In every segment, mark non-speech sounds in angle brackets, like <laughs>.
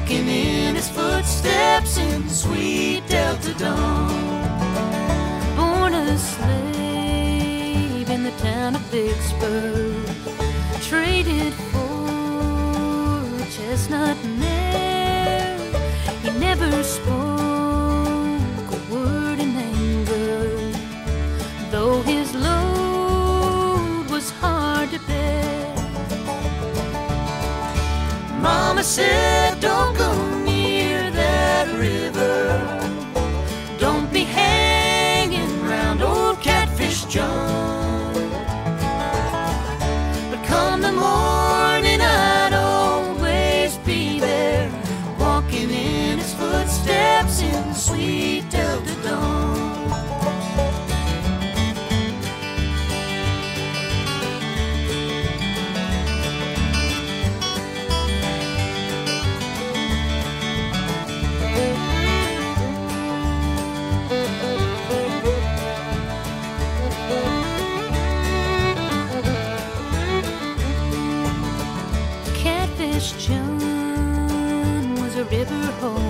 Walking in his footsteps in the sweet Delta dawn. Born a slave in the town of Vicksburg, traded for a chestnut mare. He never spoke a word in anger, though his load was hard to bear. Mama said, sweet Delta dawn. Catfish John was a river hobo.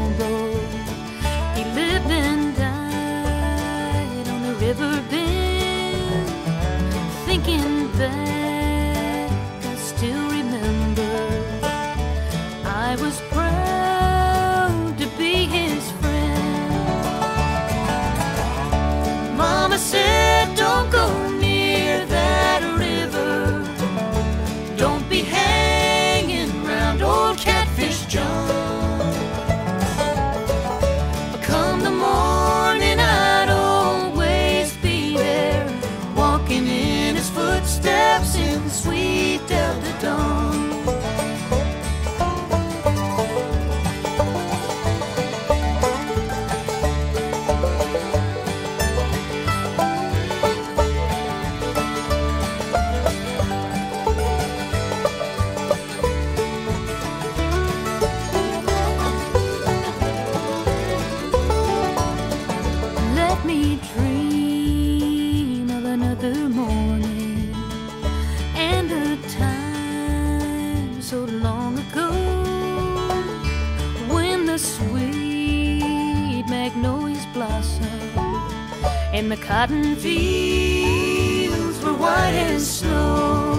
And the cotton fields were white as snow.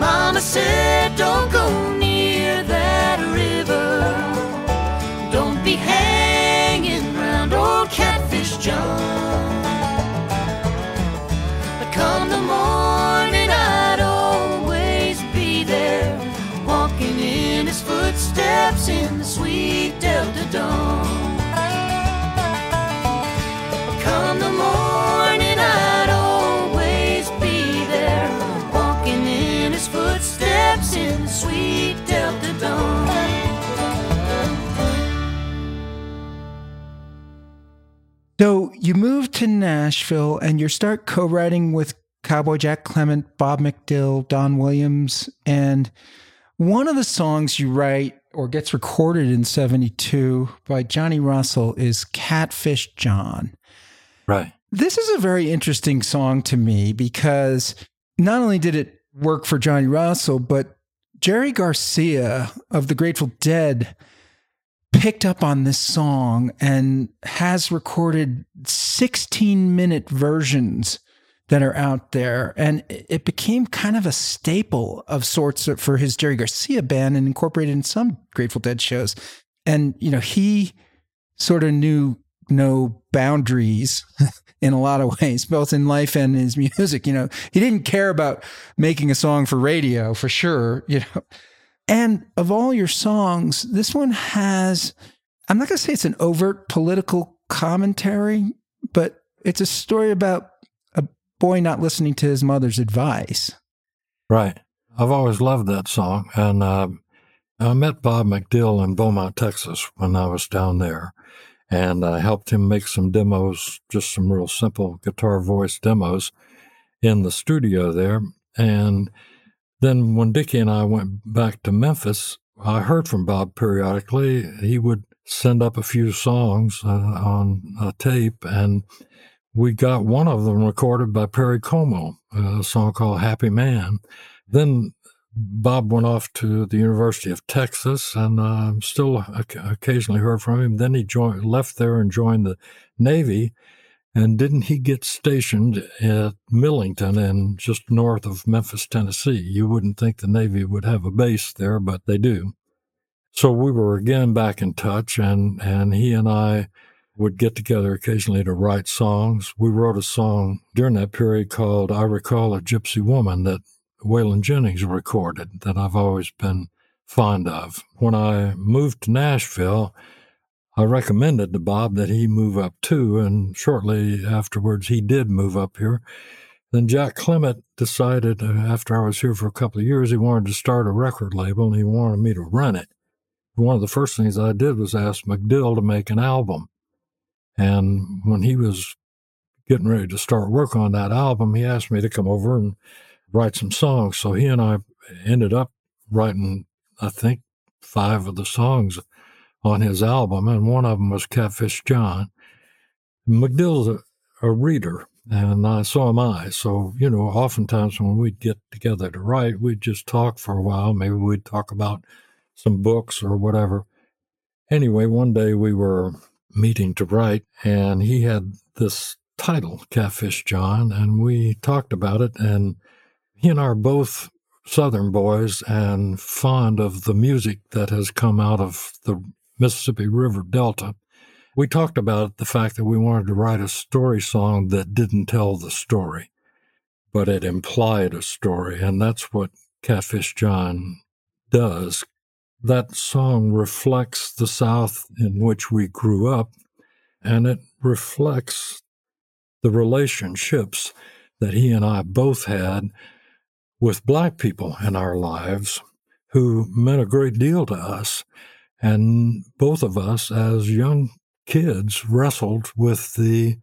Mama said, Don't to Nashville and you start co-writing with Cowboy Jack Clement, Bob McDill, Don Williams, and one of the songs you write or gets recorded in 72 by Johnny Russell is Catfish John. Right. This is a very interesting song to me because not only did it work for Johnny Russell, but Jerry Garcia of the Grateful Dead picked up on this song and has recorded 16 minute versions that are out there. And it became kind of a staple of sorts for his Jerry Garcia band and incorporated in some Grateful Dead shows. And, you know, he sort of knew no boundaries <laughs> in a lot of ways, both in life and his <laughs> music. You know, he didn't care about making a song for radio for sure, you know. And of all your songs, this one has, I'm not going to say it's an overt political commentary, but it's a story about a boy not listening to his mother's advice. Right. I've always loved that song. And uh, I met Bob McDill in Beaumont, Texas when I was down there and I helped him make some demos, just some real simple guitar voice demos in the studio there. And then when Dickie and I went back to Memphis, I heard from Bob periodically. He would send up a few songs uh, on a tape, and we got one of them recorded by Perry Como, a song called Happy Man. Then Bob went off to the University of Texas, and uh, still occasionally heard from him. Then he joined, left there and joined the Navy. And didn't he get stationed at Millington and just north of Memphis, Tennessee? You wouldn't think the Navy would have a base there, but they do. So we were again back in touch, and, and he and I would get together occasionally to write songs. We wrote a song during that period called I Recall a Gypsy Woman that Waylon Jennings recorded that I've always been fond of. When I moved to Nashville, I recommended to Bob that he move up too, and shortly afterwards he did move up here. Then Jack Clement decided uh, after I was here for a couple of years he wanted to start a record label and he wanted me to run it. One of the first things I did was ask McDill to make an album. And when he was getting ready to start work on that album, he asked me to come over and write some songs. So he and I ended up writing, I think, five of the songs on his album, and one of them was Catfish John. McDill's a, a reader, and uh, so am I. So, you know, oftentimes when we'd get together to write, we'd just talk for a while. Maybe we'd talk about some books or whatever. Anyway, one day we were meeting to write, and he had this title, Catfish John, and we talked about it, and he and I are both Southern boys and fond of the music that has come out of the Mississippi River Delta. We talked about the fact that we wanted to write a story song that didn't tell the story, but it implied a story, and that's what Catfish John does. That song reflects the South in which we grew up, and it reflects the relationships that he and I both had with black people in our lives who meant a great deal to us. And both of us, as young kids, wrestled with the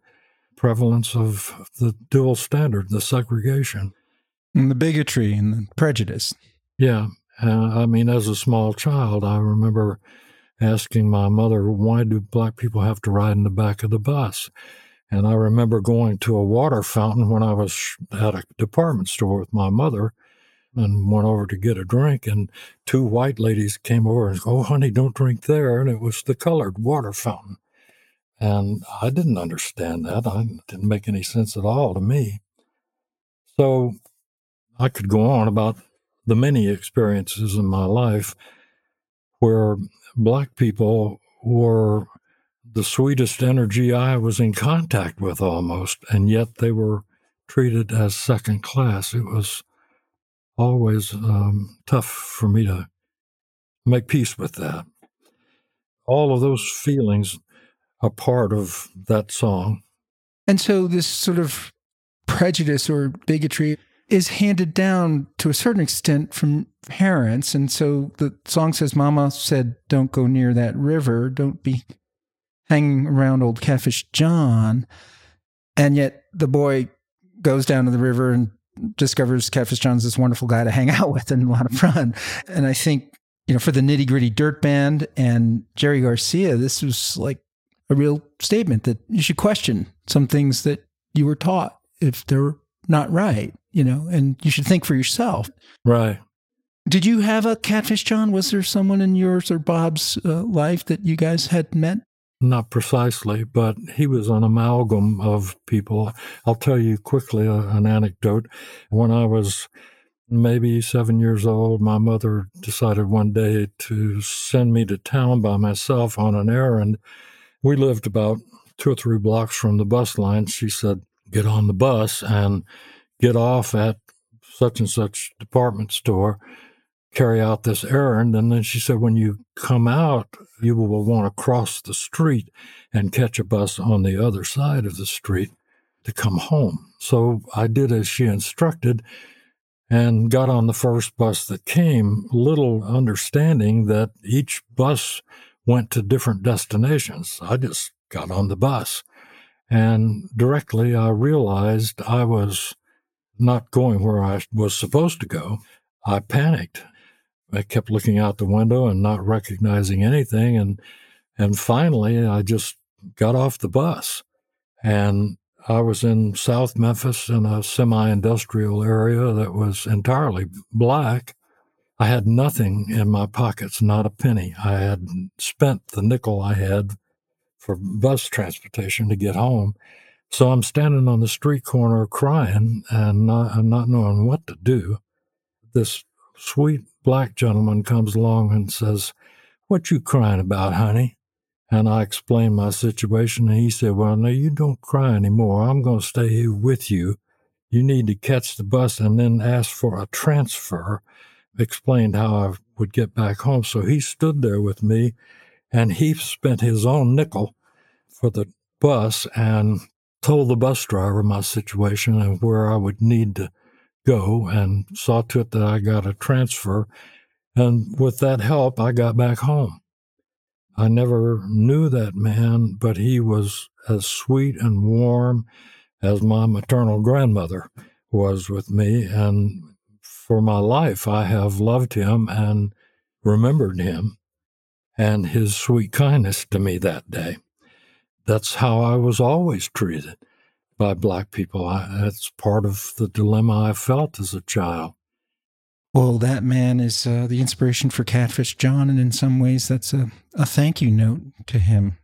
prevalence of the dual standard, the segregation. And the bigotry and the prejudice. Yeah. Uh, I mean, as a small child, I remember asking my mother, why do black people have to ride in the back of the bus? And I remember going to a water fountain when I was at a department store with my mother and went over to get a drink. And two white ladies came over and said, Oh, honey, don't drink there. And it was the colored water fountain. And I didn't understand that. It didn't make any sense at all to me. So I could go on about the many experiences in my life where black people were the sweetest energy I was in contact with almost, and yet they were treated as second class. It was always um, tough for me to make peace with that. All of those feelings are part of that song. And so, this sort of prejudice or bigotry is handed down to a certain extent from parents. And so the song says, Mama said, Don't go near that river. Don't be hanging around old Catfish John. And yet the boy goes down to the river and discovers Catfish John's this wonderful guy to hang out with and a lot of fun. And I think, you know, for the nitty gritty dirt band and Jerry Garcia, this was like a real statement that you should question some things that you were taught if they're not right, you know, and you should think for yourself. Right. Did you have a catfish, John? Was there someone in yours or Bob's uh, life that you guys had met? Not precisely, but he was an amalgam of people. I'll tell you quickly a, an anecdote. When I was maybe seven years old, my mother decided one day to send me to town by myself on an errand. We lived about two or three blocks from the bus line. She said, Get on the bus and get off at such and such department store carry out this errand. And then she said, when you come out, you will want to cross the street and catch a bus on the other side of the street to come home. So I did as she instructed and got on the first bus that came, little understanding that each bus went to different destinations. I just got on the bus. And directly I realized I was not going where I was supposed to go. I panicked I kept looking out the window and not recognizing anything. And, and finally, I just got off the bus. And I was in South Memphis in a semi industrial area that was entirely black. I had nothing in my pockets, not a penny. I had spent the nickel I had for bus transportation to get home. So I'm standing on the street corner crying and not, not knowing what to do. This sweet black gentleman comes along and says, What you crying about, honey? And I explained my situation, and he said, Well, no, you don't cry anymore. I'm going to stay here with you. You need to catch the bus and then ask for a transfer. Explained how I would get back home. So he stood there with me, and he spent his own nickel for the bus and told the bus driver my situation and where I would need to go and saw to it that I got a transfer. And with that help, I got back home. I never knew that man, but he was as sweet and warm as my maternal grandmother was with me. And for my life, I have loved him and remembered him and his sweet kindness to me that day. That's how I was always treated by black people. I, that's part of the dilemma I felt as a child. Well, that man is uh, the inspiration for Catfish John, and in some ways, that's a, a thank you note to him.